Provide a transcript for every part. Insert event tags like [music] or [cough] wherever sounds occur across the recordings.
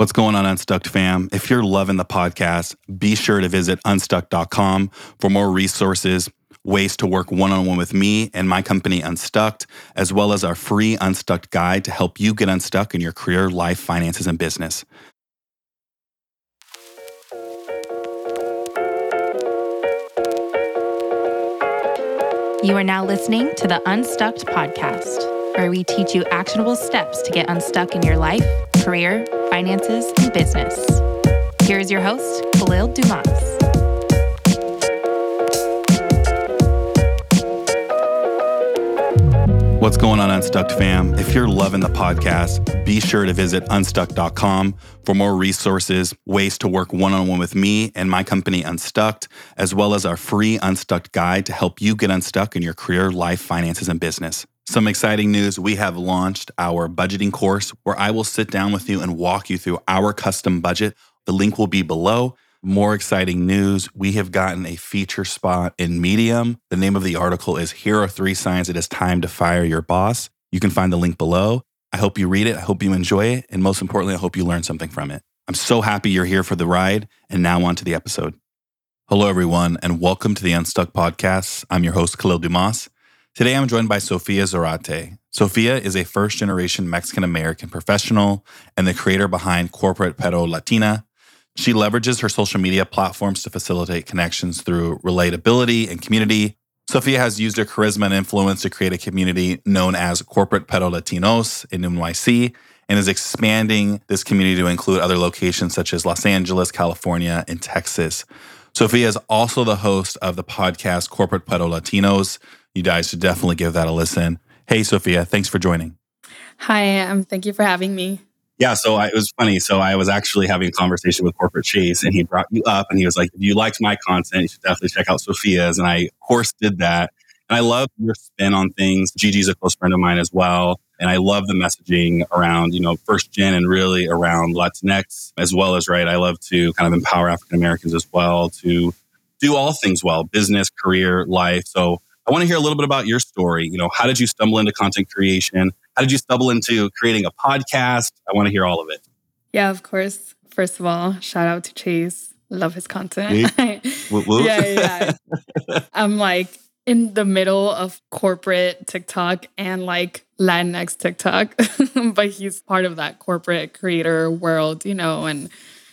What's going on, Unstuck fam? If you're loving the podcast, be sure to visit unstuck.com for more resources, ways to work one on one with me and my company, Unstuck, as well as our free Unstuck guide to help you get unstuck in your career, life, finances, and business. You are now listening to the Unstuck podcast, where we teach you actionable steps to get unstuck in your life, career, finances, and business. Here is your host, Khalil Dumas. What's going on, Unstuck fam? If you're loving the podcast, be sure to visit unstuck.com for more resources, ways to work one on one with me and my company, Unstuck, as well as our free Unstuck guide to help you get unstuck in your career, life, finances, and business. Some exciting news we have launched our budgeting course where I will sit down with you and walk you through our custom budget. The link will be below. More exciting news we have gotten a feature spot in Medium. The name of the article is Here Are Three Signs It Is Time to Fire Your Boss. You can find the link below. I hope you read it. I hope you enjoy it. And most importantly, I hope you learn something from it. I'm so happy you're here for the ride. And now on to the episode. Hello, everyone, and welcome to the Unstuck Podcast. I'm your host, Khalil Dumas. Today, I'm joined by Sophia Zarate. Sophia is a first generation Mexican American professional and the creator behind Corporate Pero Latina, she leverages her social media platforms to facilitate connections through relatability and community. Sophia has used her charisma and influence to create a community known as Corporate Pero Latinos in NYC and is expanding this community to include other locations such as Los Angeles, California, and Texas. Sophia is also the host of the podcast Corporate Pero Latinos. You guys should definitely give that a listen. Hey, Sophia, thanks for joining. Hi, um, thank you for having me. Yeah, so I, it was funny. So I was actually having a conversation with Corporate Chase, and he brought you up, and he was like, "If you liked my content, you should definitely check out Sophia's." And I, of course, did that. And I love your spin on things. Gigi's a close friend of mine as well, and I love the messaging around you know first gen and really around Latinx as well as right. I love to kind of empower African Americans as well to do all things well, business, career, life. So I want to hear a little bit about your story. You know, how did you stumble into content creation? How did you stumble into creating a podcast? I want to hear all of it. Yeah, of course. First of all, shout out to Chase. Love his content. [laughs] yeah, yeah. [laughs] I'm like in the middle of corporate TikTok and like Latinx TikTok, [laughs] but he's part of that corporate creator world, you know, and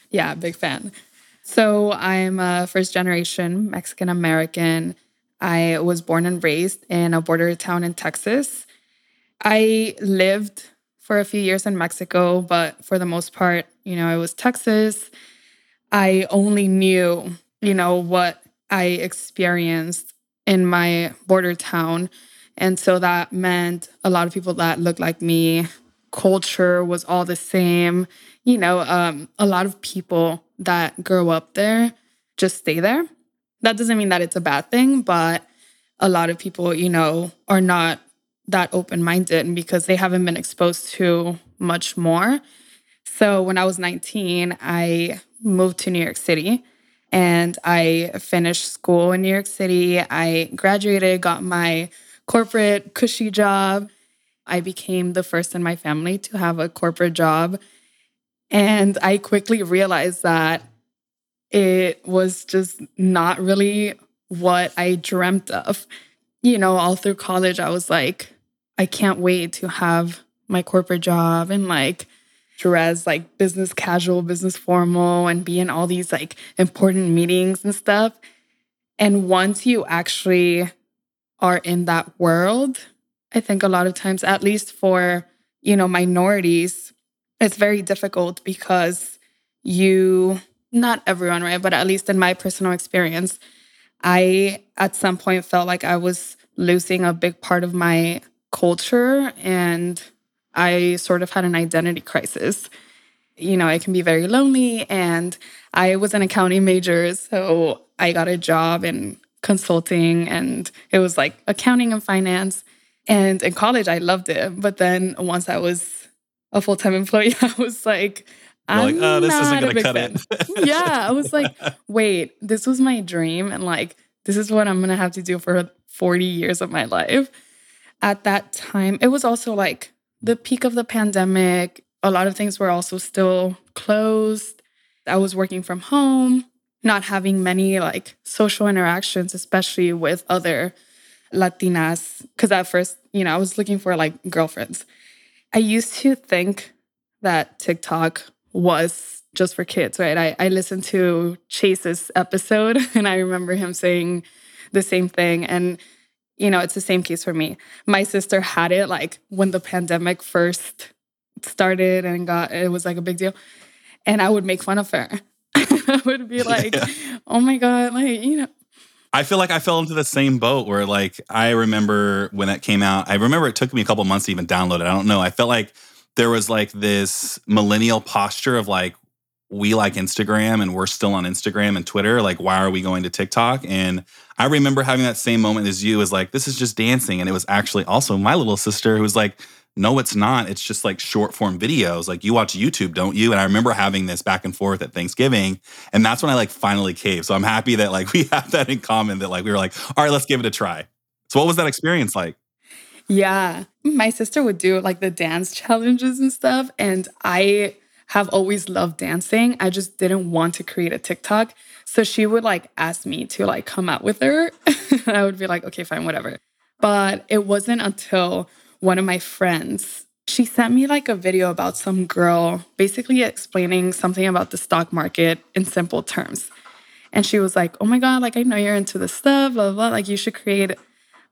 yeah, big fan. So I'm a first generation Mexican American. I was born and raised in a border town in Texas. I lived for a few years in Mexico, but for the most part, you know, it was Texas. I only knew, you know, what I experienced in my border town. And so that meant a lot of people that looked like me, culture was all the same. You know, um, a lot of people that grow up there just stay there. That doesn't mean that it's a bad thing, but a lot of people, you know, are not that open minded because they haven't been exposed to much more. So when I was 19, I moved to New York City and I finished school in New York City. I graduated, got my corporate cushy job. I became the first in my family to have a corporate job. And I quickly realized that it was just not really what I dreamt of. You know, all through college, I was like, I can't wait to have my corporate job and like dress like business casual, business formal, and be in all these like important meetings and stuff. And once you actually are in that world, I think a lot of times, at least for, you know, minorities, it's very difficult because you, not everyone, right? But at least in my personal experience, I at some point felt like I was losing a big part of my culture and I sort of had an identity crisis. You know, I can be very lonely and I was an accounting major, so I got a job in consulting and it was like accounting and finance. And in college I loved it, but then once I was a full-time [laughs] employee, I was like I'm like, oh, this isn't gonna cut fan. it. [laughs] yeah. I was like, wait, this was my dream. And like, this is what I'm gonna have to do for 40 years of my life at that time, it was also like the peak of the pandemic. A lot of things were also still closed. I was working from home, not having many like social interactions, especially with other Latinas. Cause at first, you know, I was looking for like girlfriends. I used to think that TikTok was just for kids, right? I, I listened to Chase's episode [laughs] and I remember him saying the same thing. And, you know, it's the same case for me. My sister had it like when the pandemic first started and got, it was like a big deal. And I would make fun of her. [laughs] I would be [laughs] like, yeah. oh my God, like, you know, I feel like I fell into the same boat where like I remember when that came out. I remember it took me a couple months to even download it. I don't know. I felt like there was like this millennial posture of like we like Instagram and we're still on Instagram and Twitter. Like, why are we going to TikTok? And I remember having that same moment as you was like, this is just dancing. And it was actually also my little sister who was like, no, it's not. It's just like short form videos. Like you watch YouTube, don't you? And I remember having this back and forth at Thanksgiving. And that's when I like finally caved. So I'm happy that like [laughs] we have that in common that like we were like, all right, let's give it a try. So what was that experience like? Yeah. My sister would do like the dance [laughs] challenges and stuff. And I have always loved dancing. I just didn't want to create a TikTok. So she would like ask me to like come out with her. [laughs] I would be like, okay, fine, whatever. But it wasn't until one of my friends, she sent me like a video about some girl basically explaining something about the stock market in simple terms. And she was like, oh my God, like I know you're into this stuff, blah, blah, blah. Like you should create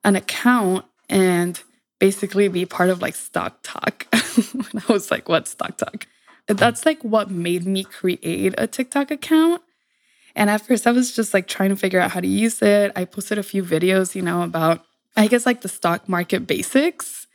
an account and basically be part of like stock talk. [laughs] and I was like, what stock talk? That's like what made me create a TikTok account. And at first I was just like trying to figure out how to use it. I posted a few videos, you know, about I guess like the stock market basics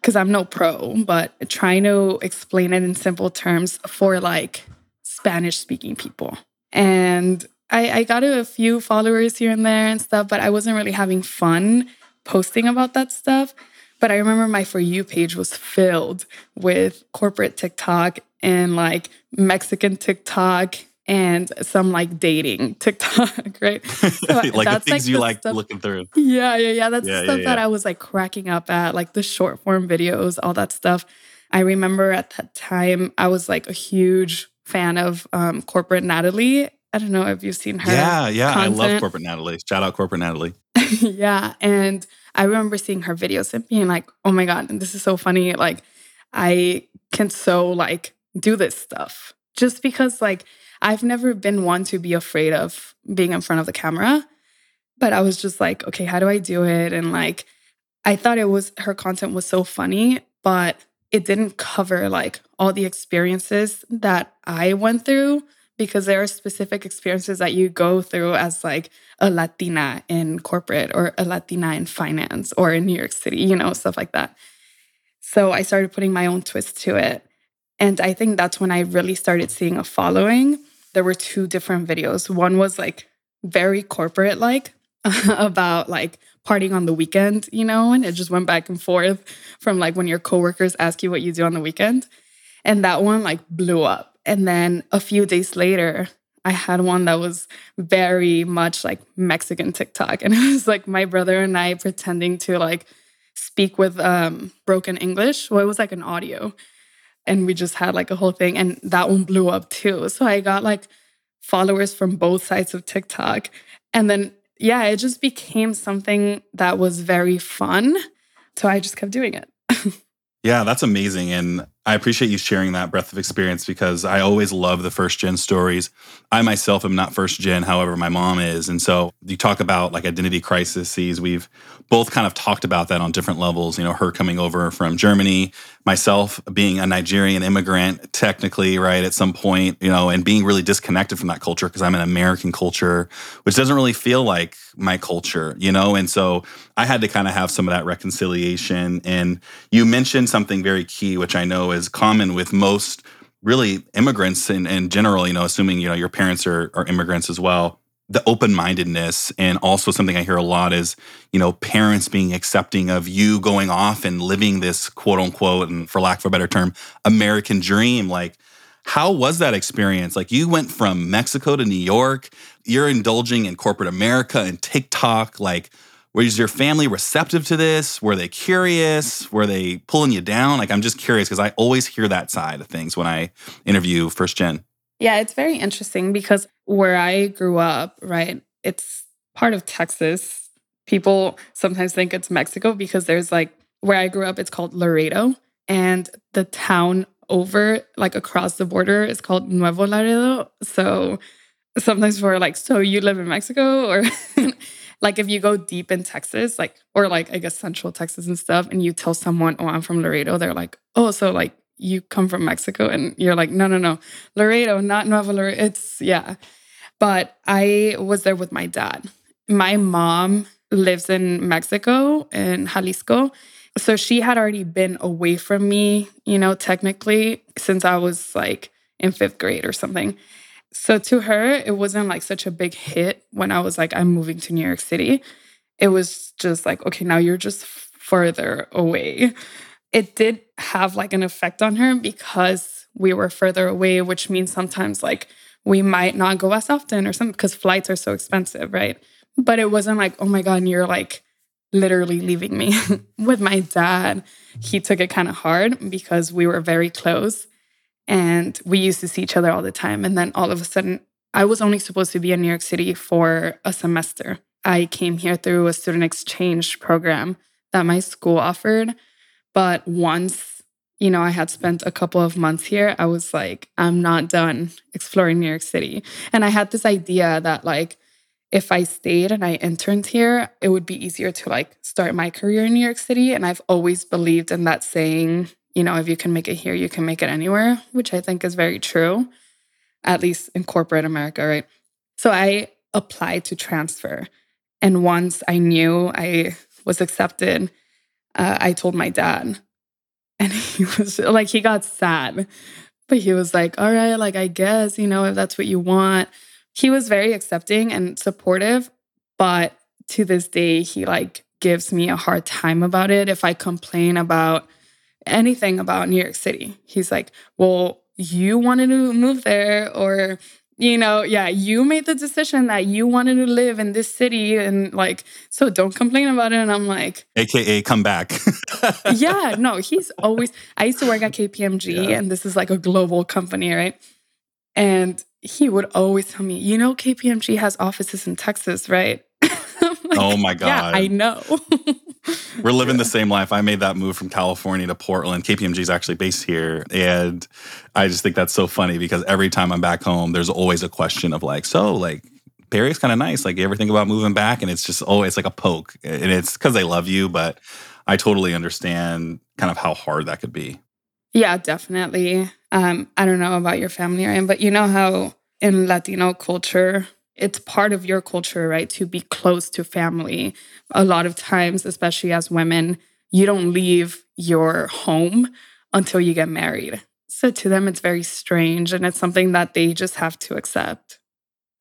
because I'm no pro, but trying to explain it in simple terms for like Spanish speaking people. And I, I got a few followers here and there and stuff, but I wasn't really having fun posting about that stuff. But I remember my For You page was filled with corporate TikTok and like Mexican TikTok and some like dating [laughs] TikTok, right? [laughs] So like the things like you like stuff. looking through. Yeah, yeah, yeah. That's yeah, the stuff yeah, yeah. that I was like cracking up at, like the short form videos, all that stuff. I remember at that time I was like a huge fan of um, corporate Natalie. I don't know if you've seen her. Yeah, yeah. Content. I love corporate Natalie. Shout out corporate Natalie. [laughs] yeah. And I remember seeing her videos and being like, oh my God, this is so funny. Like, I can so like do this stuff just because like I've never been one to be afraid of being in front of the camera. But I was just like, okay, how do I do it? And like, I thought it was her content was so funny, but it didn't cover like all the experiences that I went through because there are specific experiences that you go through as like a Latina in corporate or a Latina in finance or in New York City, you know, stuff like that. So I started putting my own twist to it. And I think that's when I really started seeing a following. There were two different videos. One was like very corporate like [laughs] about like partying on the weekend, you know, and it just went back and forth from like when your coworkers ask you what you do on the weekend. And that one like blew up and then a few days later, I had one that was very much like Mexican TikTok. And [laughs] it was like my brother and I pretending to like speak with um, broken English. Well, it was like an audio. And we just had like a whole thing. And that one blew up too. So I got like followers from both sides of TikTok. And then, yeah, it just became something that was very fun. So I just kept doing it. [laughs] yeah, that's amazing. And I appreciate you sharing that breadth of experience because I always love the first gen stories. I myself am not first gen, however, my mom is. And so you talk about like identity crises. We've both kind of talked about that on different levels. You know, her coming over from Germany, myself being a Nigerian immigrant, technically, right, at some point, you know, and being really disconnected from that culture because I'm an American culture, which doesn't really feel like my culture, you know? And so I had to kind of have some of that reconciliation. And you mentioned something very key, which I know is common with most really immigrants in, in general, you know, assuming, you know, your parents are, are immigrants as well. The open-mindedness and also something i hear a lot is you know parents being accepting of you going off and living this quote unquote and for lack of a better term american dream. Like how was that experience? Like you went from mexico to new york you're indulging in corporate america and tiktok like was your family receptive to this? Were they curious? Were they pulling you down? Like, I'm just curious because I always hear that side of things when I interview first gen. Yeah, it's very interesting because where I grew up, right, it's part of Texas. People sometimes think it's Mexico because there's like where I grew up, it's called Laredo. And the town over, like across the border, is called Nuevo Laredo. So sometimes we're like, so you live in Mexico? [laughs] Or like if you go deep in Texas, like, or like I guess central Texas and stuff, and you tell someone, oh, I'm from Laredo, they're like, oh, so like you come from Mexico? And you're like, no, no, no, Laredo, not Nuevo Laredo. It's, yeah. But I was there with my dad. My mom lives in Mexico, in Jalisco. So she had already been away from me, you know, technically since I was like in fifth grade or something. So to her, it wasn't like such a big hit when I was like, I'm moving to New York City. It was just like, okay, now you're just further away. It did have like an effect on her because we were further away, which means sometimes like we might not go as often or something because flights are so expensive, right? But it wasn't like, oh my God, you're like literally leaving me. [laughs] With my dad, he took it kind of hard because we were very close and we used to see each other all the time. And then all of a sudden, I was only supposed to be in New York City for a semester. I came here through a student exchange program that my school offered. But once, you know, I had spent a couple of months here, I was like, I'm not done exploring New York City. And I had this idea that, like, if I stayed and I interned here, it would be easier to like start my career in New York City. And I've always believed in that saying you know, if you can make it here, you can make it anywhere, which I think is very true, at least in corporate America, right? So I applied to transfer. And once I knew I was accepted, uh, I told my dad. And [laughs] he was like, he got sad, but he was like, all right, like, I guess, you know, if that's what you want. He was very accepting and supportive, but to this day, he like gives me a hard time about it. If I complain about, anything about New York City. He's like, well, you wanted to move there, or, you know, yeah, you made the decision that you wanted to live in this city. And like, so don't complain about it. And I'm like, AKA come back. [laughs] yeah, no, he's always, I used to work at KPMG, yeah. and this is like a global company, right? And he would always tell me, you know, KPMG has offices in Texas, right? [laughs] like, oh my God. Yeah, I know. [laughs] We're living the same life. I made that move from California to Portland. KPMG is actually based here. And I just think that's so funny because every time I'm back home, there's always a question of like, so like, Barry's kind of nice. Like, you ever think about moving back? And it's just, oh, it's like a poke. And it's because they love you, but I totally understand kind of how hard that could be. Yeah, definitely. Um, I don't know about your family, Ryan, but you know how in Latino culture, it's part of your culture, right? To be close to family. A lot of times, especially as women, you don't leave your home until you get married. So to them, it's very strange and it's something that they just have to accept.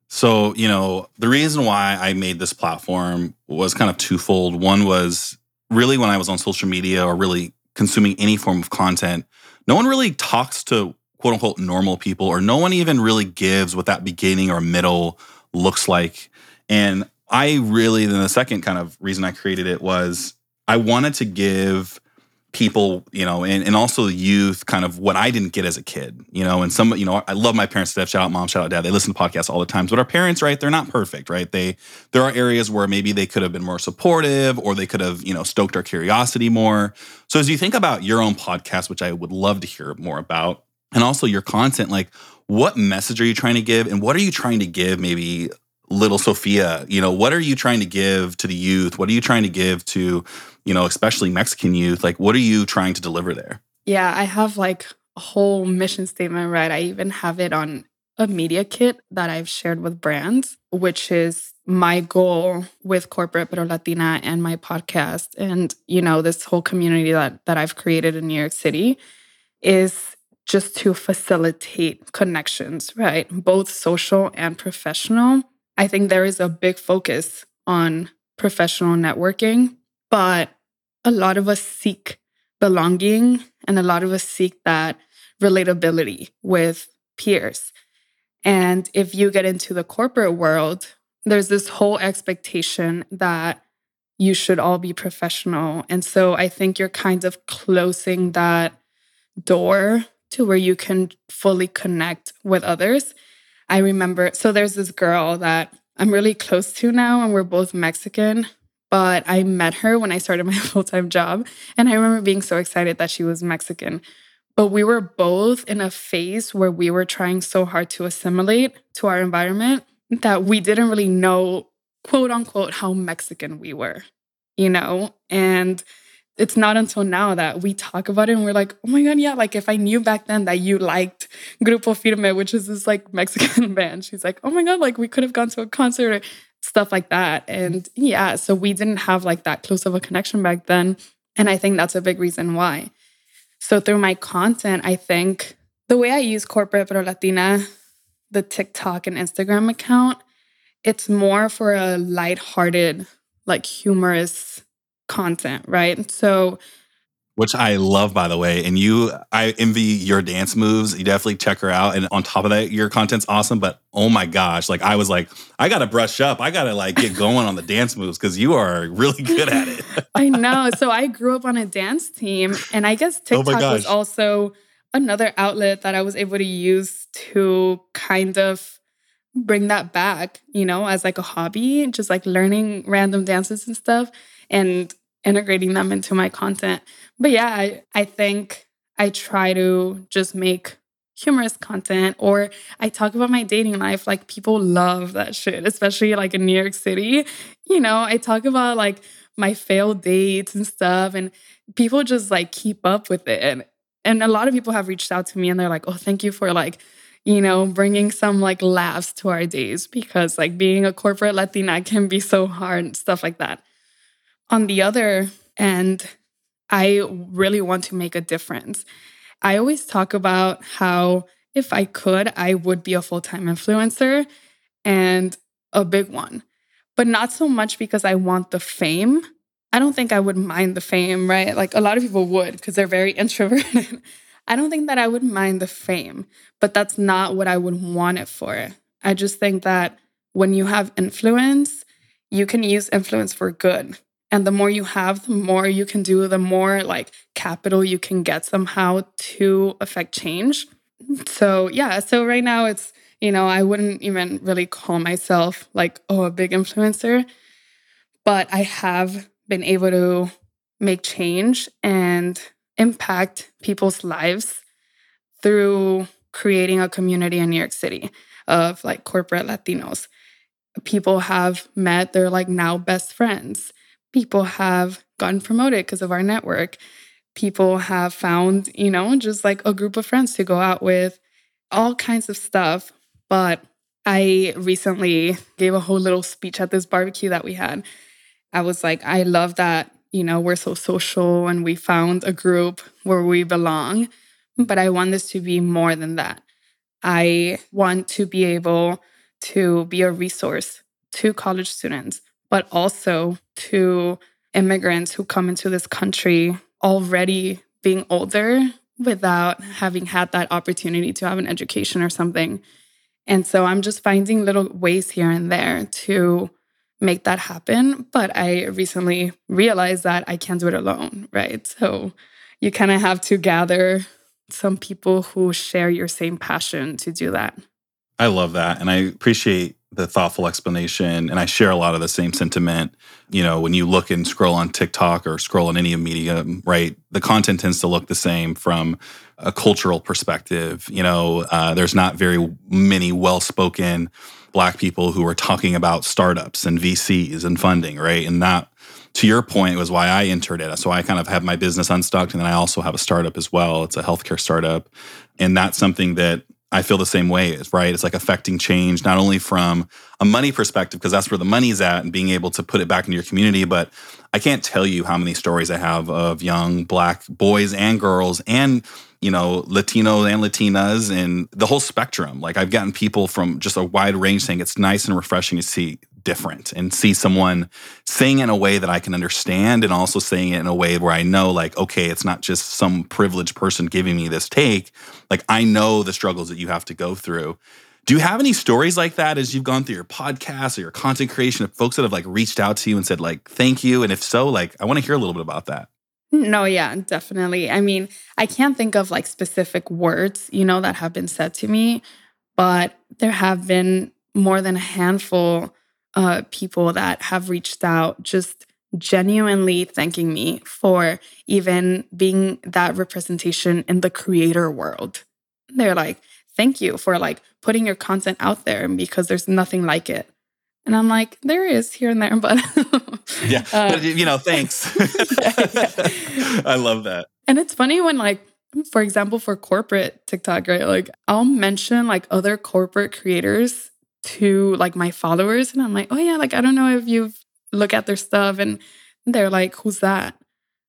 So, you know, the reason why I made this platform was kind of twofold. One was really when I was on social media or really consuming any form of content, no one really talks to quote unquote normal people, or no one even really gives what that beginning or middle looks like. And I really, then the second kind of reason I created it was I wanted to give people, you know, and, and also the youth kind of what I didn't get as a kid, you know, and some, you know, I love my parents to death. Shout out mom, shout out dad. They listen to podcasts all the time. But our parents, right, they're not perfect, right? They there are areas where maybe they could have been more supportive or they could have, you know, stoked our curiosity more. So as you think about your own podcast, which I would love to hear more about, and also your content, like what message are you trying to give and what are you trying to give maybe little Sophia, you know, what are you trying to give to the youth? What are you trying to give to, you know, especially Mexican youth? Like, what are you trying to deliver there? Yeah, I have like a whole mission statement, right? I even have it on a media kit that I've shared with brands, which is my goal with Corporate Pero Latina and my podcast and, you know, this whole community that, that I've created in New York City is just to facilitate connections, right? Both social and professional. I think there is a big focus on professional networking, but a lot of us seek belonging and a lot of us seek that relatability with peers. And if you get into the corporate world, there's this whole expectation that you should all be professional. And so I think you're kind of closing that door to where you can fully connect with others. I remember, so there's this girl that I'm really close to now, and we're both Mexican, but I met her when I started my [laughs] full time job. And I remember being so excited that she was Mexican. But we were both in a phase where we were trying so hard to assimilate to our environment that we didn't really know quote unquote how Mexican we were, you know? And it's not until now that we talk about it and we're like, oh my God, yeah, like if I knew back then that you liked Grupo Firme, which is this like Mexican [laughs] band, she's like, oh my God, like we could have gone to a concert or stuff like that. And yeah, so we didn't have like that close of a connection back then. And I think that's a big reason why. So through my content, I think the way I use Corporate Pero Latina, the TikTok and Instagram account, it's more for a lighthearted, like humorous content, right? So which I love, by the way. And you, I envy your dance moves. You definitely check her out. And on top of that, your content's awesome. But oh my gosh, like I was like, I gotta brush up. I gotta like get going on the dance moves because you are really good at it. [laughs] I know. So I grew up on a dance team, and I guess oh TikTok oh was also another outlet that I was able to use to kind of bring that back, you know, as like a hobby, just like learning random dances and stuff and integrating them into my content. But yeah, I, I think I try to just make humorous content or I talk about my dating life. Like people love that shit, especially like in New York City. You know, I talk about like my failed dates and stuff and people just like keep up with it. And, and a lot of people have reached out to me and they're like, oh, thank you for like you know, bringing some like laughs to our days because like being a corporate Latina can be so hard and stuff like that. On the other end, I really want to make a difference. I always talk about how if I could, I would be a full time influencer and a big one, but not so much because I want the fame. I don't think I would mind the fame, right? Like a lot of people would because they're very [laughs] introverted. I don't think that I would mind the fame, but that's not what I would want it for. I just think that when you have influence, you can use influence for good. And the more you have, the more you can do, the more like capital you can get somehow to affect change. So, yeah, so right now it's, you know, I wouldn't even really call myself like, oh, a big influencer, but I have been able to make change and impact people's lives through creating a community in New York City of like corporate Latinos. People have met, they're like now best friends. People have gotten promoted because of our network. People have found, you know, just like a group of friends to go out with, all kinds of stuff. But I recently gave a whole little speech at this barbecue that we had. I was like, I love that you know, we're so social and we found a group where we belong. But I want this to be more than that. I want to be able to be a resource to college students, but also to immigrants who come into this country already being older without having had that opportunity to have an education or something. And so I'm just finding little ways here and there to make that happen. But I recently realized that I can't do it alone, right? So you kind of have to gather some people who share your same passion to do that. I love that. And I appreciate the thoughtful explanation. And I share a lot of the same sentiment. You know, when you look and scroll on TikTok or scroll on any media, right, the content tends to look the same from a cultural perspective. You know, uh, there's not very many well spoken black people who are talking about startups and VCs and funding, right? And that, to your point, was why I entered it. So I kind of have my business unstuck, and then I also have a startup as well. It's a healthcare startup, and that's something that I feel the same way, right? It's like affecting change, not only from a money perspective, because that's where the money's at and being able to put it back into your community. But I can't tell you how many stories I have of young black boys and girls and you know, Latinos and Latinas and the whole spectrum. Like I've gotten people from just a wide range saying it's nice and refreshing to see different and see someone saying in a way that I can understand and also saying it in a way where I know like okay it's not just some privileged person giving me this take like I know the struggles that you have to go through Do you have any stories like that as you've gone through your podcast or your content creation of folks that have like reached out to you and said like thank you? And if so, like I want to hear a little bit about that. No, yeah, definitely. I mean, I can't think of like specific words, you know, that have been said to me, but there have been more than a handful uh people that have reached out just genuinely thanking me for even being that representation in the creator world. They're like, thank you for like putting your content out there because there's nothing like it. And I'm like, there is here and there, [laughs] but yeah, uh, but you know, thanks. [laughs] yeah, yeah. [laughs] I love that. And it's funny when like, for example, for corporate TikTok, right? Like I'll mention like other corporate creators to like my followers, and I'm like, oh yeah, like I don't know if you've look at their stuff, and they're like, who's that?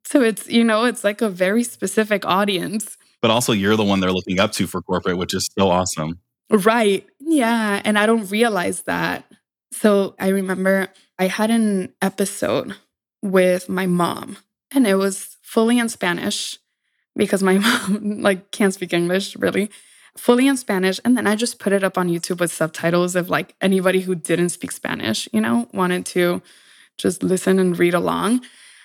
So it's you know, it's like a very specific audience but also you're the one they're looking up to for corporate, which is so awesome. Right. Yeah. And I don't realize that. So I remember I had an episode with my mom, and it was fully in Spanish because my [laughs] mom like can't speak English really. Fully in Spanish. And then I just put it up on YouTube with subtitles if like anybody who didn't speak Spanish, you know, wanted to just listen and read along.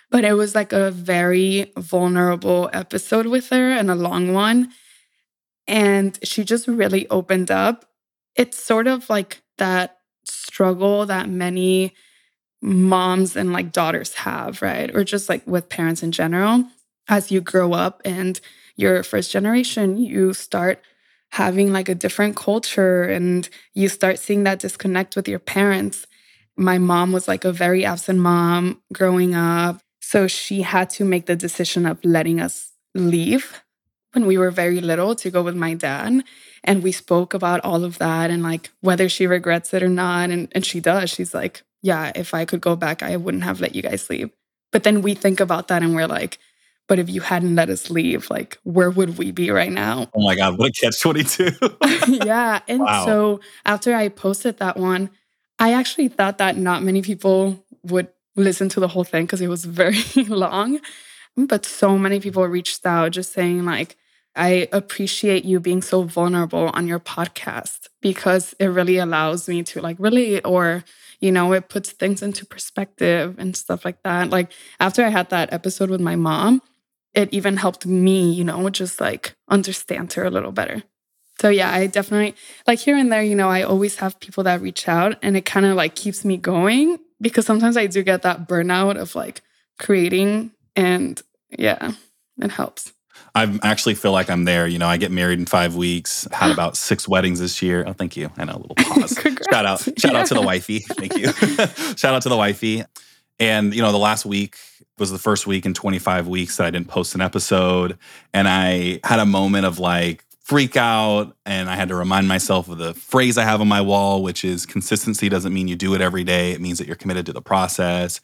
But it was like a very vulnerable episode with her and a long one. And she just really opened up. It's sort of like that struggle that many moms and like daughters have, right? Or just like with parents in general. As you grow up and you're first generation, you start having like a different culture and you start seeing that disconnect with your parents. My mom was like a very absent mom growing up. So she had to make the decision of letting us leave when we were very little to go with my dad. And we spoke about all of that and like whether she regrets it or not. And, and she does. She's like, yeah, if I could go back, I wouldn't have let you guys leave. But then we think about that and we're like, but if you hadn't let us leave, like where would we be right now? Oh my God, what a catch 22. [laughs] yeah. And wow. so after I posted that one, I actually thought that not many people would listen to the whole thing because it was [laughs] very long. But so many people reached out just saying, like, I appreciate you being so vulnerable on your podcast because it really allows me to like relate or, you know, it puts things into perspective and stuff like that. Like after I had that episode with my mom, it even helped me, you know, just like understand her a little better. So yeah, I definitely like here and there, you know, I always have people that reach out and it kind of like keeps me going because sometimes I do get that burnout of like creating and yeah, it helps. I actually feel like I'm there. You know, I get married in five weeks. Had [gasps] about six weddings this year. Oh, thank you. And a little [laughs] pause. shout out, shout yeah. out to the wifey. Thank you. [laughs] shout out to the wifey. And you know, the last week was the first week in 25 weeks that I didn't post an episode, and I had a moment of like freak out and I had to remind myself of the phrase I have on my wall, which is consistency doesn't mean you do it every day. It means that you're committed to the process.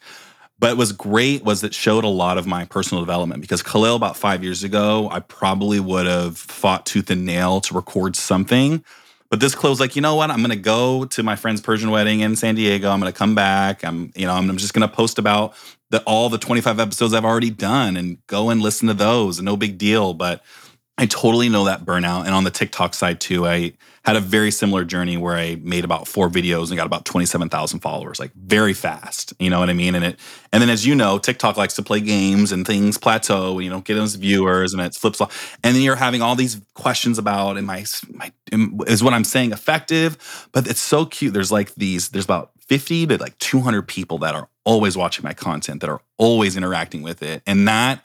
But was great was it showed a lot of my personal development because Khalil, about five years ago, I probably would have fought tooth and nail to record something. But this close, like, you know what? I'm gonna go to my friend's Persian wedding in San Diego. I'm gonna come back. I'm, you know, I'm just gonna post about the all the 25 episodes I've already done and go and listen to those. No big deal. But I totally know that burnout. And on the TikTok side too, I had a very similar journey where I made about four videos and got about 27,000 followers, like very fast. You know what I mean? And it, and then as you know, TikTok likes to play games and things plateau and you don't get those viewers and it flips off. And then you're having all these questions about, am I, my, is what I'm saying effective? But it's so cute. There's like these, there's about 50 to like 200 people that are always watching my content, that are always interacting with it. And that,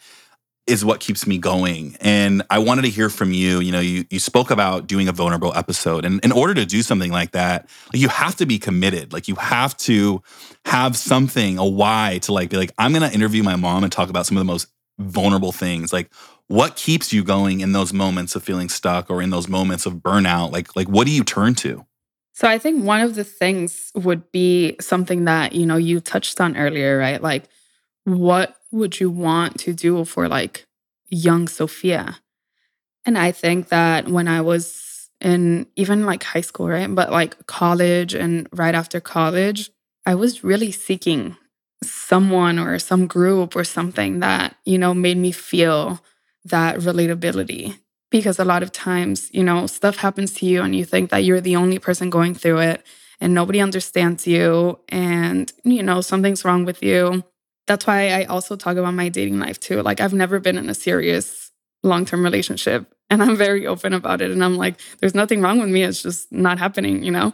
is what keeps me going. And I wanted to hear from you. You know, you you spoke about doing a vulnerable episode. And in order to do something like that, you have to be committed. Like you have to have something, a why to like be like, I'm gonna interview my mom and talk about some of the most vulnerable things. Like what keeps you going in those moments of feeling stuck or in those moments of burnout? Like, like what do you turn to? So I think one of the things would be something that, you know, you touched on earlier, right? Like what would you want to do for like young Sophia? And I think that when I was in even like high school, right? But like college and right after college, I was really seeking someone or some group or something that, you know, made me feel that relatability. Because a lot of times, you know, stuff happens to you and you think that you're the only person going through it and nobody understands you and, you know, something's wrong with you. That's why I also talk about my dating life too. Like, I've never been in a serious long term relationship and I'm very open about it. And I'm like, there's nothing wrong with me. It's just not happening, you know?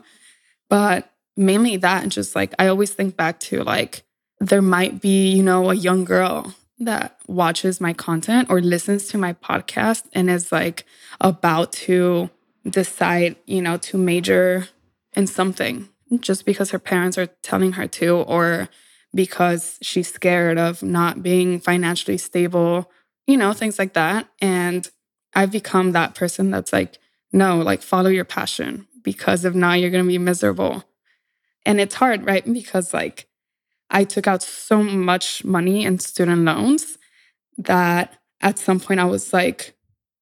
But mainly that, and just like, I always think back to like, there might be, you know, a young girl that watches my content or listens to my podcast and is like about to decide, you know, to major in something just because her parents are telling her to or because she's scared of not being financially stable, you know, things like that. And I've become that person that's like, no, like follow your passion because if not, you're going to be miserable. And it's hard, right? Because like I took out so much money in student loans that at some point I was like,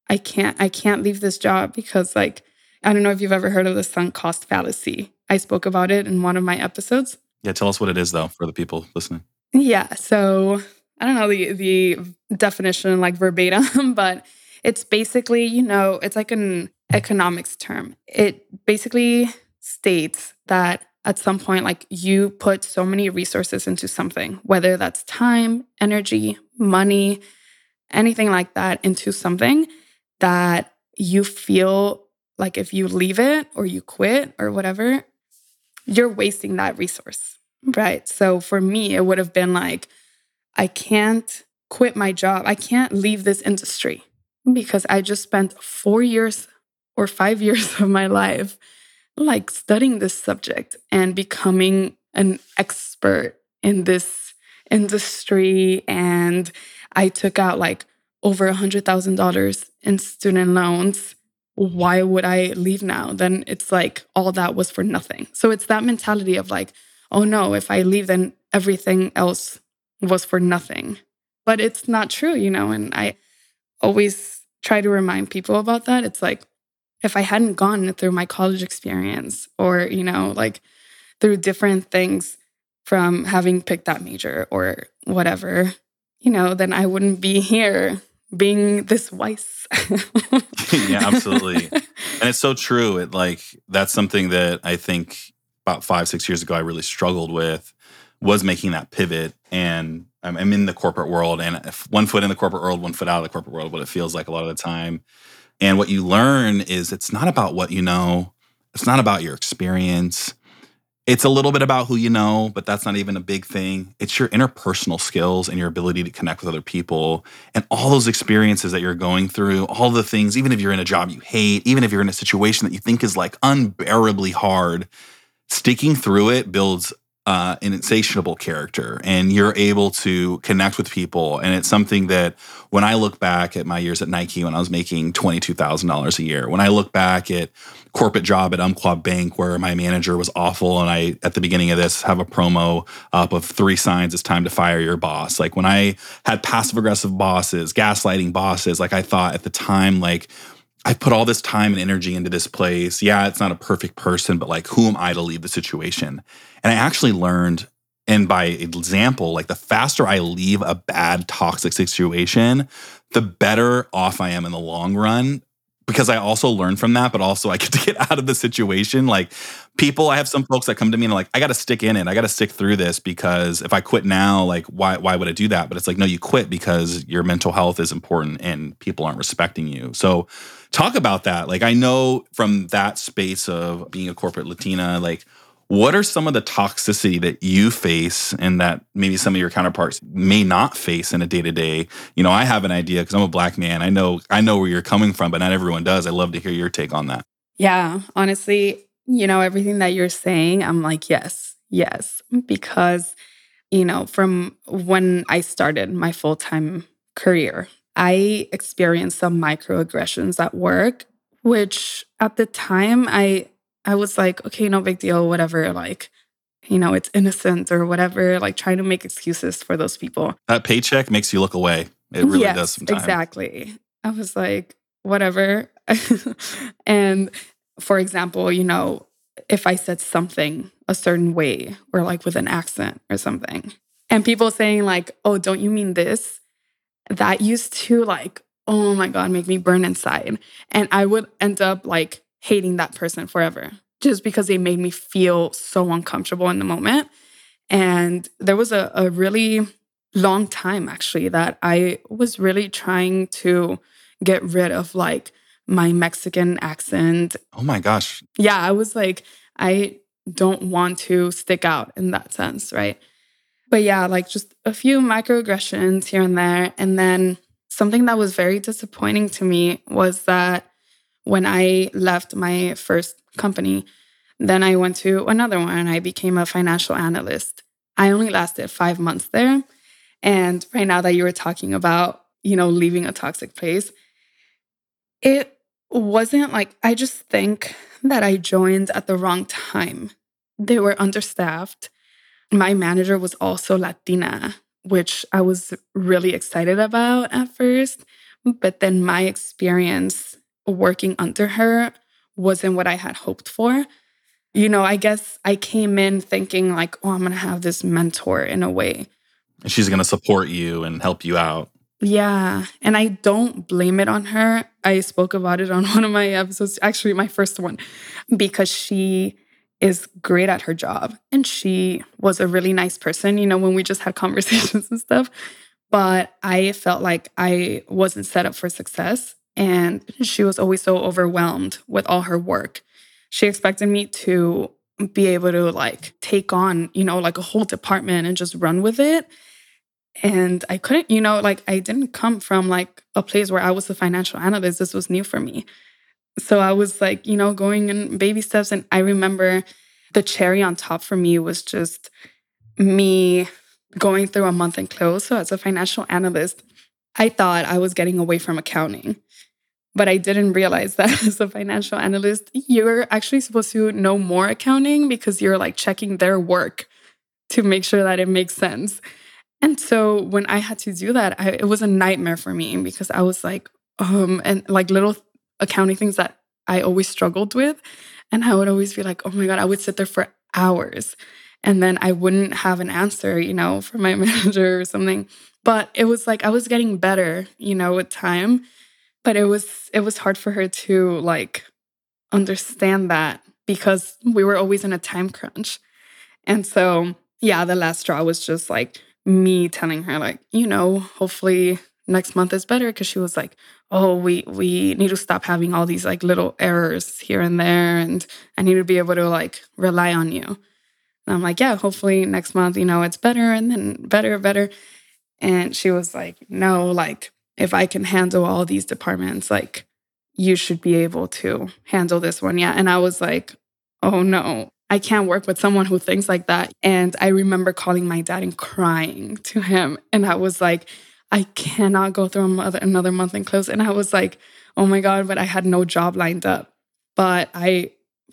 I can't, I can't leave this job because like, I don't know if you've ever heard of the sunk cost fallacy. I spoke about it in one of my episodes. Yeah, tell us what it is though for the people listening. Yeah, so I don't know the the definition like verbatim, [laughs] but it's basically, you know, it's like an economics term. It basically states that at some point like you put so many resources into something, whether that's time, energy, money, anything like that into something that you feel like if you leave it or you quit or whatever, you're wasting that resource. Right. So for me, it would have been like, I can't quit my job. I can't leave this industry because I just spent four years or five [laughs] years of my life like studying this subject and becoming an expert in this industry. And I took out like over a $100,000 in student loans why would I leave now? Then it's like all that was for nothing. So it's that mentality of like, oh no, if I leave, then everything else was for nothing. But it's not true, you know? And I always try to remind people about that. It's like, if I hadn't gone through my college experience or, you know, like through different things from having picked that major or whatever, you know, then I wouldn't be here being this wise. [laughs] yeah, absolutely. [laughs] and it's so true. It like that's something that I think about five, six years ago I really struggled with was making that pivot. And I'm, I'm in the corporate world and one foot in the corporate world, one foot out of the corporate world, what it feels like a lot of the time. And what you learn is it's not about what you know. It's not about your experience it's a little bit about who you know, but that's not even a big thing. It's your interpersonal skills and your ability to connect with other people and all those experiences that you're going through, all the things, even if you're in a job you hate, even if you're in a situation that you think is like unbearably hard, sticking through it builds uh, an insatiable character and you're able to connect with people. And it's something that when I look back at my years at Nike when I was making $22,000 a year, when I look back at corporate job at Umpqua Bank where my manager was awful and I at the beginning of this have a promo up of three signs it's time to fire your boss. Like when I had passive aggressive bosses, gaslighting bosses, like I thought at the time like I put all this time and energy into this place. Yeah, it's not a perfect person, but like, who am I to leave the situation? And I actually learned, and by example, like the faster I leave a bad, toxic situation, the better off I am in the long run because I also learn from that, but also I [laughs] get to get out of the situation. Like people, I have some folks that come to me and like, I got to stick in it. I got to stick through this because if I quit now, like why why would I do that? But it's like, no, you quit because your mental health is important and people aren't respecting you. So talk about that. Like I know from that space of being a corporate Latina, like what are some of the toxicity that you face and that maybe some of your counterparts may not face in a day to day? You know, I have an idea because I'm a black man. I know I know where you're coming from, but not everyone does. I'd love to hear your take on that. Yeah, honestly, you know, everything that you're saying, I'm like, yes, yes, because you know, from when I started my full time career, I experienced some microaggressions at work, which at the time I I was like, okay, no big deal, whatever. Like, you know, it's innocent or whatever, like trying to make excuses for those people. That paycheck makes you look away. It really yes, does sometimes. Exactly. I was like, whatever. [laughs] and for example, you know, if I said something a certain way or like with an accent or something, and people saying, like, oh, don't you mean this? That used to like oh my God, make me burn inside. And I would end up like hating that person forever just because they made me feel so uncomfortable in the moment. And there was a, a really long time actually that I was really trying to get rid of like my Mexican accent. Oh my gosh. Yeah, I was like, I don't want to stick out in that sense, right? But yeah, like just a few microaggressions here and there. And then something that was very disappointing to me was that when I left my first company, then I went to another one and I became a financial analyst. I only lasted five months there. And right now that you were talking about, you know, leaving a toxic place, it wasn't like, I just think that I joined at the wrong time. They were understaffed. My manager was also Latina, which I was really excited about at first. But then my experience working under her wasn't what I had hoped for. You know, I guess I came in thinking, like, oh, I'm going to have this mentor in a way. And she's going to support you and help you out. Yeah. And I don't blame it on her. I spoke about it on [laughs] one of my episodes, actually, my first one, because she is great at her job and she was a really nice person, you know, when we just had [laughs] conversations and stuff. But I felt like I wasn't set up for success. And she was always so overwhelmed with all her work. She expected me to be able to like take on, you know, like a whole department and just run with it. And I couldn't, you know, like I didn't come from like a place where I was a financial analyst. This was new for me. So I was like, you know, going in baby steps. And I remember the cherry on top for me was just me going through a month-end close. So as a financial analyst, I thought I was getting away from accounting. But I didn't realize that [laughs] as a financial analyst, you're actually supposed to know more accounting because you're like checking their work to make sure that it makes sense. And so when I had to do that, I, it was a nightmare for me because I was like, um, and like little accounting things that I always struggled with. And I would always be like, oh my God, I would sit there for hours and then I wouldn't have an answer, you know, [laughs] from my [laughs] manager or something. But it was like I was getting better, you know, with time. But it was it was hard for her to like understand that because we were always in a time crunch. And so, yeah, the last straw was just like me telling her like, you know, hopefully next month is better because she was like, "Oh, we we need to stop having all these like little errors here and there and I need to be able to like rely on you." And I'm like, "Yeah, hopefully next month, you know, it's better and then better, better." And she was like, "No, like if I can handle all these departments, like you should be able to handle this one." Yeah. And I was like, "Oh no, I can't work with someone who thinks like that. And I remember calling my dad and crying [laughs] to him. And I was like, I cannot go through another month-end close. And I was like, oh my God, but I had no job lined up. But I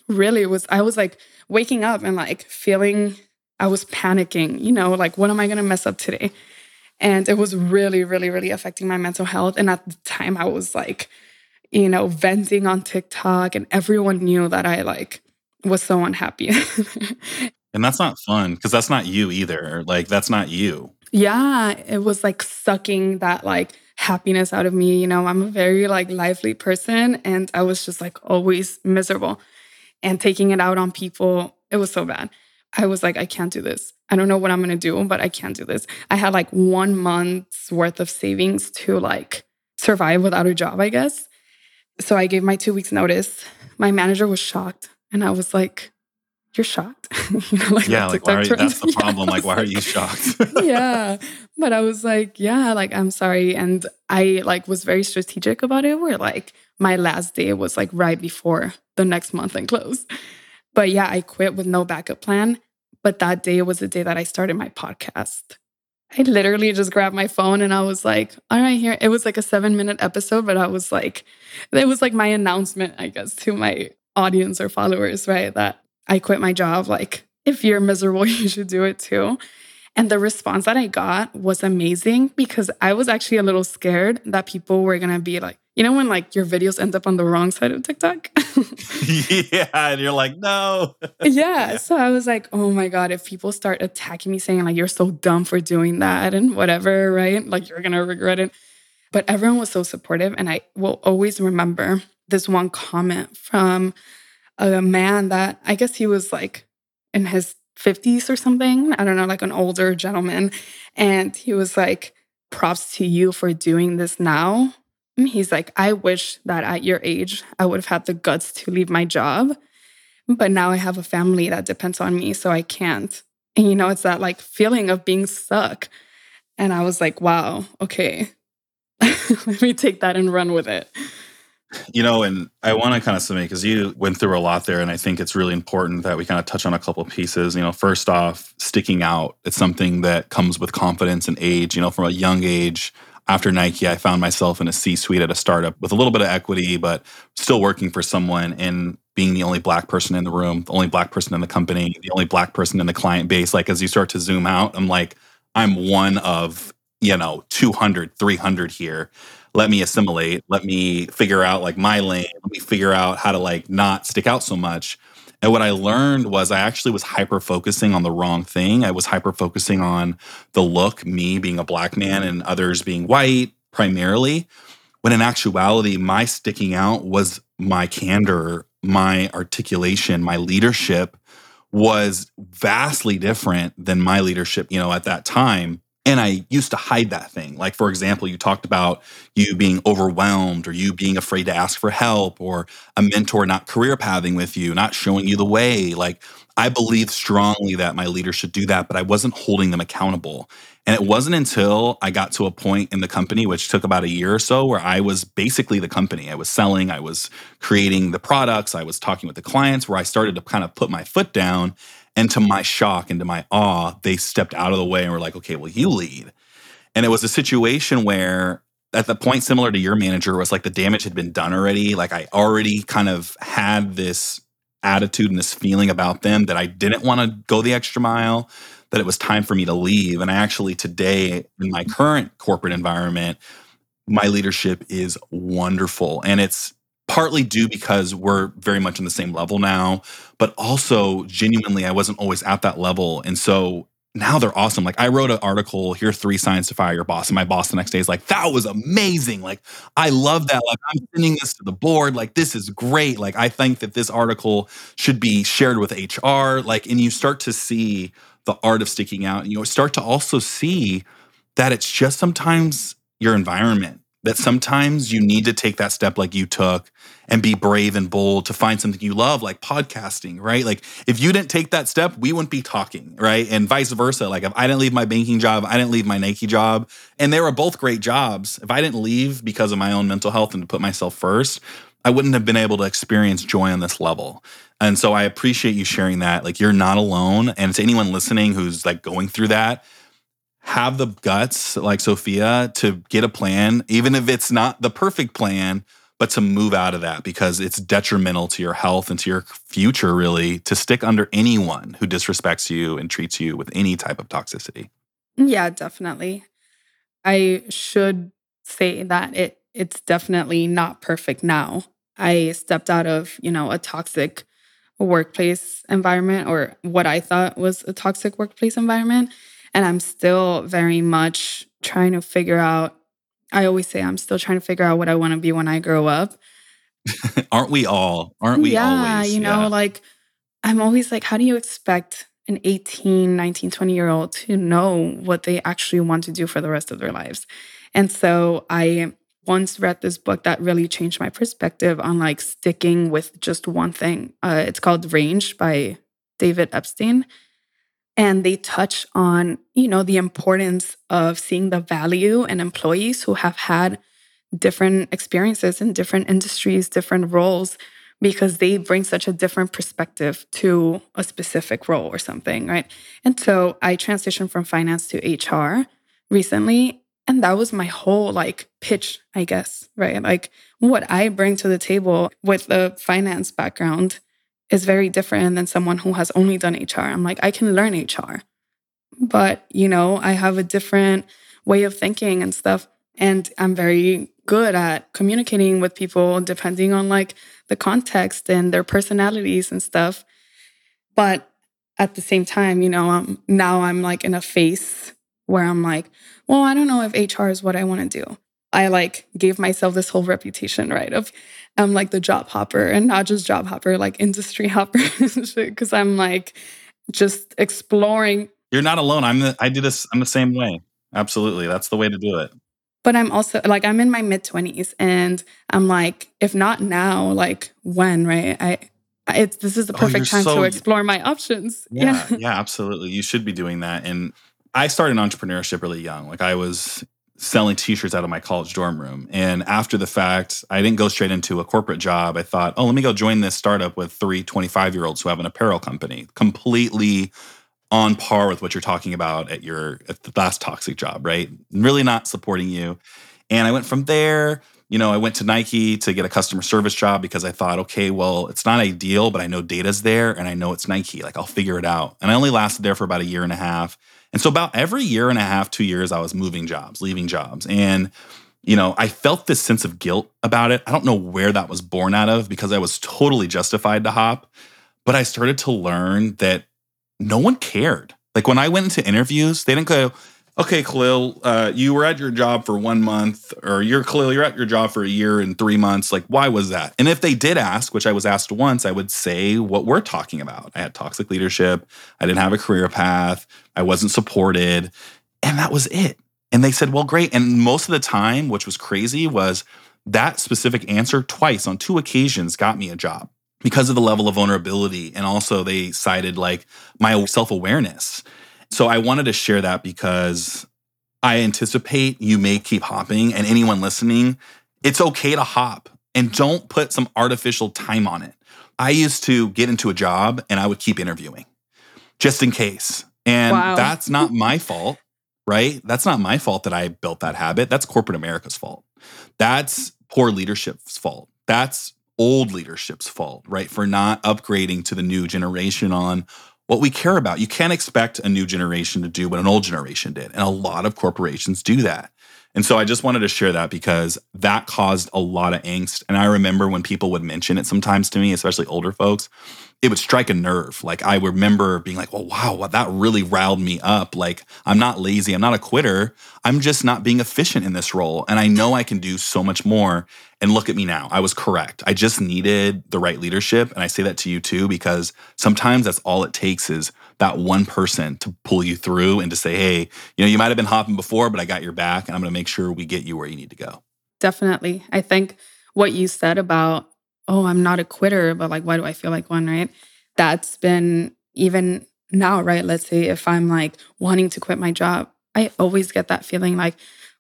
really was, I was like waking up and like feeling, I was panicking, you know, like, what am I going to mess up today? And it was really, really, really affecting my mental health. And at the time, I was like, you know, venting on TikTok, and everyone knew that I like was so unhappy. [laughs] and that's not fun because that's not you either. Like, that's not you. Yeah, it was like sucking that like happiness out of me. You know, I'm a very like lively person and I was just like always miserable and taking it out on people. It was so bad. I was like, I can't do this. I don't know what I'm going to do, but I can't do this. I had like one month's worth of savings to like survive without a job, I guess. So I gave my two weeks notice. My manager was shocked. And I was like, you're shocked. [laughs] you know, like yeah, like why are you, that's the problem. Yeah, like, why like, are you shocked? yeah. [laughs] But I was like, yeah, like I'm sorry. And I like was very strategic about it where like my last day was like right before the next month-end close. But yeah, I quit with no backup plan. But that day was the day that I started my podcast. I literally just grabbed my phone and I was like, all right, here. It was like a seven minute episode, but I was like, it was like my announcement, I guess, to my audience or followers, right? That I quit my job. Like, if you're miserable, [laughs] you should do it too. And the response that I got was amazing because I was actually a little scared that people were going to be like, you know, when like your videos end up on the wrong side of TikTok? [laughs] yeah. And you're like, no. [laughs] yeah. So I was like, oh my God, if people start attacking me saying like, you're so dumb for doing that and whatever, right? Like, you're going to regret it. But everyone was so supportive. And I will always remember this one comment from a man that I guess he was like in his 50s or something. I don't know, like an older gentleman. And he was like, props to you for doing this now. He's like, I wish that at your age, I would have had the guts to leave my job. But now I have a family that depends on me, so I can't. And you know, it's that like feeling of being stuck. And I was like, wow, okay, [laughs] let me take that and run with it. You know, and I want to kind of submit because you went through a lot there, and I think it's really important that we kind of touch on a couple pieces. You know, first off, sticking out. It's something that comes with confidence and age. You know, from a young age, after Nike, I found myself in a C suite at a startup with a little bit of equity, but still working for someone and being the only black person in the room, the only black person in the company, the only black person in the client base. Like, as you start to zoom out, I'm like, I'm one of, you know, 200, 300 here. Let me assimilate. Let me figure out like my lane. Let me figure out how to like not stick out so much and what i learned was i actually was hyper focusing on the wrong thing. I was hyper focusing on the look me being a black man and others being white primarily when in actuality my sticking out was my candor my articulation my leadership was vastly different than my leadership you know at that time and I used to hide that thing. Like, for example, you talked about you being overwhelmed or you being afraid to ask for help or a mentor not career pathing with you, not showing you the way. Like, I believe strongly that my leaders should do that, but I wasn't holding them accountable. And it wasn't until I got to a point in the company, which took about a year or so, where I was basically the company. I was selling, I was creating the products, I was talking with the clients, where I started to kind of put my foot down and to my shock and to my awe, they stepped out of the way and were like, okay, well, you lead. And it was a situation where at the point similar to your manager was like the damage had been done already. Like I already kind of had this attitude and this feeling about them that I didn't want to go the extra mile, that it was time for me to leave. And I actually today in my current corporate environment, my leadership is wonderful. And it's partly due because we're very much on the same level now, but also genuinely, I wasn't always at that level. And so now they're awesome. Like I wrote an article, here are three signs to fire your boss. And my boss the next day is like, that was amazing. Like, I love that. Like, I'm sending this to the board. Like, this is great. Like, I think that this article should be shared with HR. Like, and you start to see the art of sticking out. And you start to also see that it's just sometimes your environment that sometimes you need to take that step like you took and be brave and bold to find something you love like podcasting right? Like if you didn't take that step we wouldn't be talking right? And vice versa like if i didn't leave my banking job i didn't leave my nike job. And they were both great jobs. If i didn't leave because of my own mental health and to put myself first i wouldn't have been able to experience joy on this level. And so i appreciate you sharing that. Like you're not alone. And to anyone listening who's like going through that have the guts like Sophia to get a plan, even if it's not the perfect plan, but to move out of that because it's detrimental to your health and to your future, really, to stick under anyone who disrespects you and treats you with any type of toxicity. Yeah, definitely. I should say that it it's definitely not perfect now. I stepped out of, you know, a toxic workplace environment or what I thought was a toxic workplace environment and I'm still very much trying to figure out. I always say I'm still trying to figure out what I want to be when I grow up. [laughs] Aren't we all? Aren't we yeah, always? You know, yeah. like I'm always like, how do you expect an 18, 19, 20 year old to know what they actually want to do for the rest of their lives? And so I once read this book that really changed my perspective on like sticking with just one thing. Uh, it's called Range by David Epstein and they touch on you know the importance of seeing the value in employees who have had different experiences in different industries different roles because they bring such a different perspective to a specific role or something right? And so i transitioned from finance to hr recently and that was my whole like pitch i guess right? Like what i bring to the table with a finance background is very different than someone who has only done HR. I'm like, I can learn HR, but you know, I have a different way of thinking and stuff. And I'm very good at communicating with people depending on like the context and their personalities and stuff. But at the same time, you know, I'm, now I'm like in a phase where I'm like, well, I don't know if HR is what I want to do. I like gave myself this whole reputation, right? Of I'm like the job hopper and not just job hopper, like industry [laughs] hopper. Cause I'm like just exploring. You're not alone. I'm the I do this, I'm the same way. Absolutely. That's the way to do it. But I'm also like I'm in my mid 20s and I'm like, if not now, like when, right? I it's this is the oh, perfect oh, time so, to explore my options. Yeah, [laughs] yeah, yeah, absolutely. You should be doing that. And I started entrepreneurship really young. Like I was selling t-shirts out of my college dorm room. And after the fact, I didn't go straight into a corporate job. I thought, oh, let me go join this startup with three 25-year-olds who have an apparel company. Completely on par with what you're talking about at your at the last toxic job, right? Really not supporting you. And I went from there, you know, I went to Nike to get a customer service job because I thought, okay, well, it's not ideal, but I know data's there and I know it's Nike. Like I'll figure it out. And I only lasted there for about a year and a half. And so about every year and a half, two years, I was moving jobs, leaving jobs. And, you know, I felt this sense of guilt about it. I don't know where that was born out of because I was totally justified to hop. But I started to learn that no one cared. Like when I went into interviews, they didn't go, okay, Khalil, uh, you were at your job for one month, or you're Khalil, you're at your job for a year and three months. Like, why was that? And if they did ask, which I was asked once, I would say what we're talking about. I had toxic leadership. I didn't have a career path. I wasn't supported. And that was it. And they said, well, great. And most of the time, which was crazy, was that specific answer twice on two occasions got me a job because of the level of vulnerability. And also, they cited like my self awareness so I wanted to share that because I anticipate you may keep hopping, and anyone listening, it's okay to hop and don't put some artificial time on it. I used to get into a job and I would keep interviewing just in case. And wow. that's not my fault, right? That's not my fault that I built that habit. That's corporate America's fault. That's poor leadership's fault. That's old leadership's fault, right? For not upgrading to the new generation on what we care about. You can't expect a new generation to do what an old generation did. And a lot of corporations do that. And so I just wanted to share that because that caused a lot of angst. And I remember when people would mention it sometimes to me, especially older folks, it would strike a nerve. Like I remember being like, well, wow, well, that really riled me up. Like I'm not lazy. I'm not a quitter. I'm just not being efficient in this role. And I know I can do so much more. And look at me now. I was correct. I just needed the right leadership. And I say that to you too, because sometimes that's all it takes is that one person to pull you through and to say, hey, you know, you might have been hopping before, but I got your back and I'm going to make sure we get you where you need to go. Definitely. I think what you said about oh, I'm not a quitter, but like, why do I feel like one, right? That's been even now, right? Let's say if I'm like wanting to quit my job, I always get that feeling like,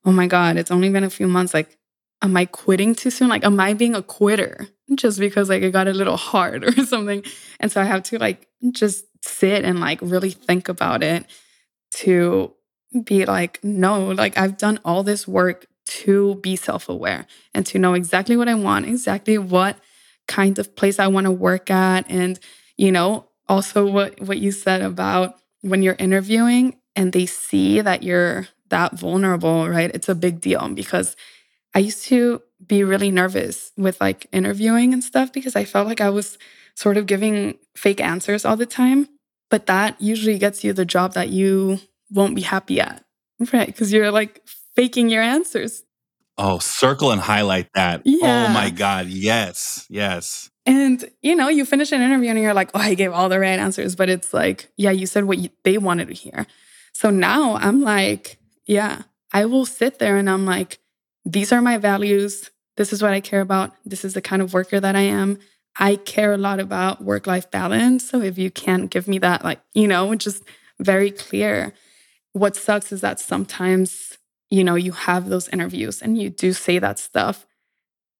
oh my God, it's only been a few months. Like, am I quitting too soon? Like, am I being a quitter just because like it got a little hard [laughs] or something? And so I have to like just sit and like really think about it to be like, no, like I've done all this work to be self aware and to know exactly what I want, exactly what kind of place I want to work at. And, you know, also what, what you said about when you're interviewing and they see that you're that vulnerable, right? It's a big deal because I used to be really nervous with like interviewing and stuff because I felt like I was sort of giving fake answers all the time. But that usually gets you the job that you won't be happy at, right? Because you're like faking your answers. Oh, circle and highlight that. Oh yeah. Oh my God. Yes. Yes. And, you know, you finish an interview and you're like, oh, I gave all the right answers. But it's like, yeah, you said what you, they wanted to hear. So now I'm like, yeah, I will sit there and I'm like, these are my values. This is what I care about. This is the kind of worker that I am. I care a lot about work life balance. So if you can't give me that, like, you know, just very clear. What sucks is that sometimes you know, you have those interviews and you do say that stuff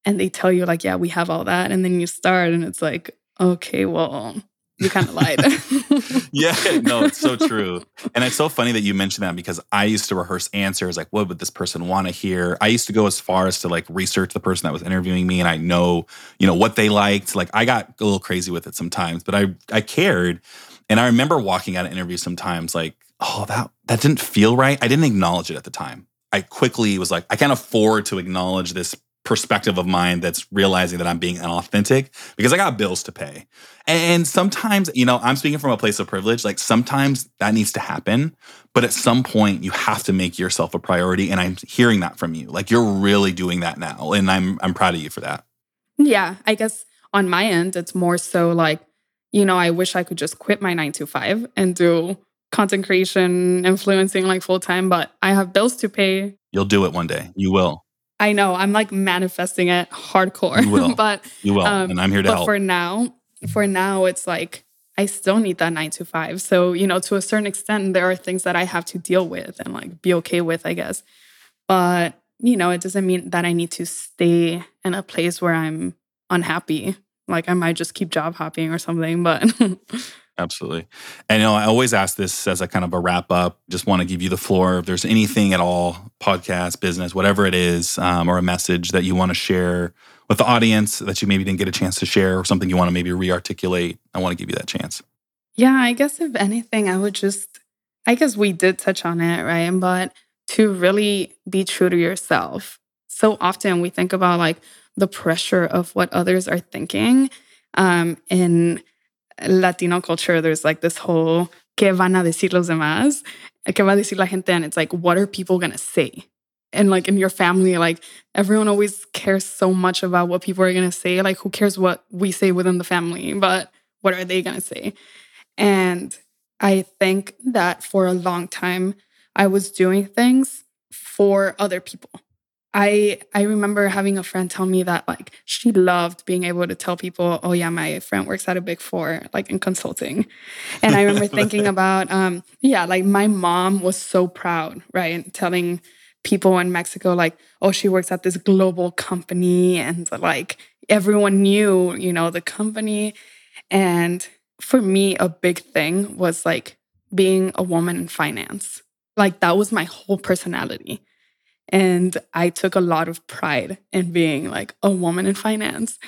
and they tell you, like, yeah, we have all that. And then you start and it's like, okay, well, you kind of lied. [laughs] yeah, no, it's so [laughs] true. And it's so funny that you mentioned that because I used to rehearse answers like, what would this person want to hear? I used to go as far as to like research the person that was interviewing me and I know, you know, what they liked. Like I got a little crazy with it sometimes, but I I cared. And I remember walking out of interviews sometimes like, oh, that that didn't feel right. I didn't acknowledge it at the time. I quickly was like, I can't afford to acknowledge this perspective of mine that's realizing that I'm being inauthentic because I got bills to pay. And sometimes, you know, I'm speaking from a place of privilege. Like sometimes that needs to happen, but at some point you have to make yourself a priority. And I'm hearing that from you. Like you're really doing that now. And I'm I'm proud of you for that. Yeah. I guess on my end, it's more so like, you know, I wish I could just quit my nine to five and do content creation, influencing like full time, but I have bills to pay. You'll do it one day. You will. I know. I'm like manifesting it hardcore. You will. [laughs] but you will. Um, and I'm here to but help. For now, for now, it's like I still need that nine to five. So, you know, to a certain extent, there are things that I have to deal with and like be okay with, I guess. But, you know, it doesn't mean that I need to stay in a place where I'm unhappy. Like I might just keep job hopping or something, but [laughs] Absolutely. And you know, I always ask this as a kind of a wrap up. Just want to give you the floor. If there's anything at all, podcast, business, whatever it is, um, or a message that you want to share with the audience that you maybe didn't get a chance to share, or something you want to maybe re-articulate, I want to give you that chance. Yeah, I guess if anything, I would just, I guess we did touch on it, right? But to really be true to yourself. So often we think about like the pressure of what others are thinking. Um, and Latino culture, there's like this whole ¿qué van a decir los demás? ¿Qué va a decir la gente? And it's like, what are people going to say? And like in your family, like everyone always cares so much about what people are going to say. Like, who cares what we say within the family, but what are they going to say? And I think that for a long time, I was doing things for other people. I I remember having a friend tell me that like she loved being able to tell people, "Oh yeah, my friend works at a big 4 like in consulting." And I remember thinking [laughs] about um yeah, like my mom was so proud, right? And telling people in Mexico like, "Oh, she works at this global company." And like everyone knew, you know, the company and for me a big thing was like being a woman in finance. Like that was my whole personality and I took a lot of pride in being like a woman in finance,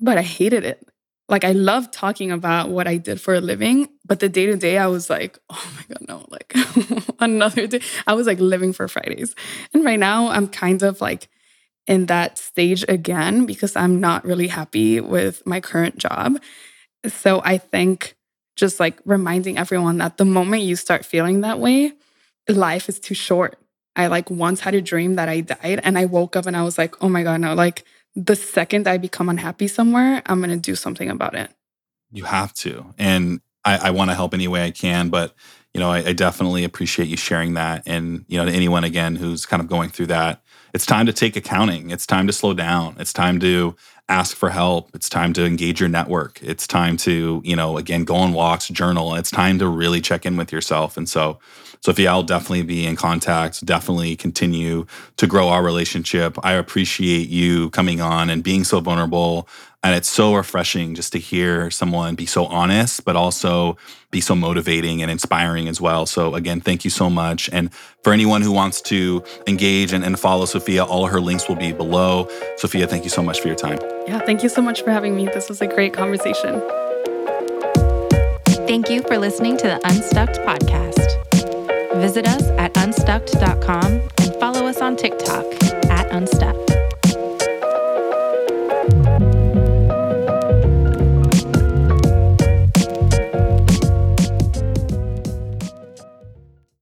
but I hated it. Like, I loved talking about what I did for a living, but the day to day, I was like, [laughs] oh my God, no, like [laughs] another day. I was like living for Fridays. And right now, I'm kind of like in that stage again because I'm not really happy with my current job. So I think just like reminding everyone that the moment you start feeling that way, life is too short I like once had a dream that I died and I woke up and I was like, oh my God, no, like the second I become unhappy somewhere, I'm going to do something about it. You have to. And I, I want to help any way I can, but you know, I, I, definitely appreciate you sharing that. And, you know, to anyone again who's kind of going through that, it's time to take accounting. It's time to slow down. It's time to ask for help. It's time to engage your network. It's time to, you know, again, go on walks, journal. It's time to really check in with yourself. And so, Sophia, I'll definitely be in contact, definitely continue to grow our relationship. I appreciate you coming on and being so vulnerable. And it's so refreshing just to hear someone be so honest, but also be so motivating and inspiring as well. So, again, thank you so much. And for anyone who wants to engage and, and follow Sophia, all her links will be below. Sophia, thank you so much for your time. Yeah, thank you so much for having me. This was a great conversation. Thank you for listening to the Unstuckkd podcast. Visit us at unstuckkd.com and follow us on TikTok at Unstuck.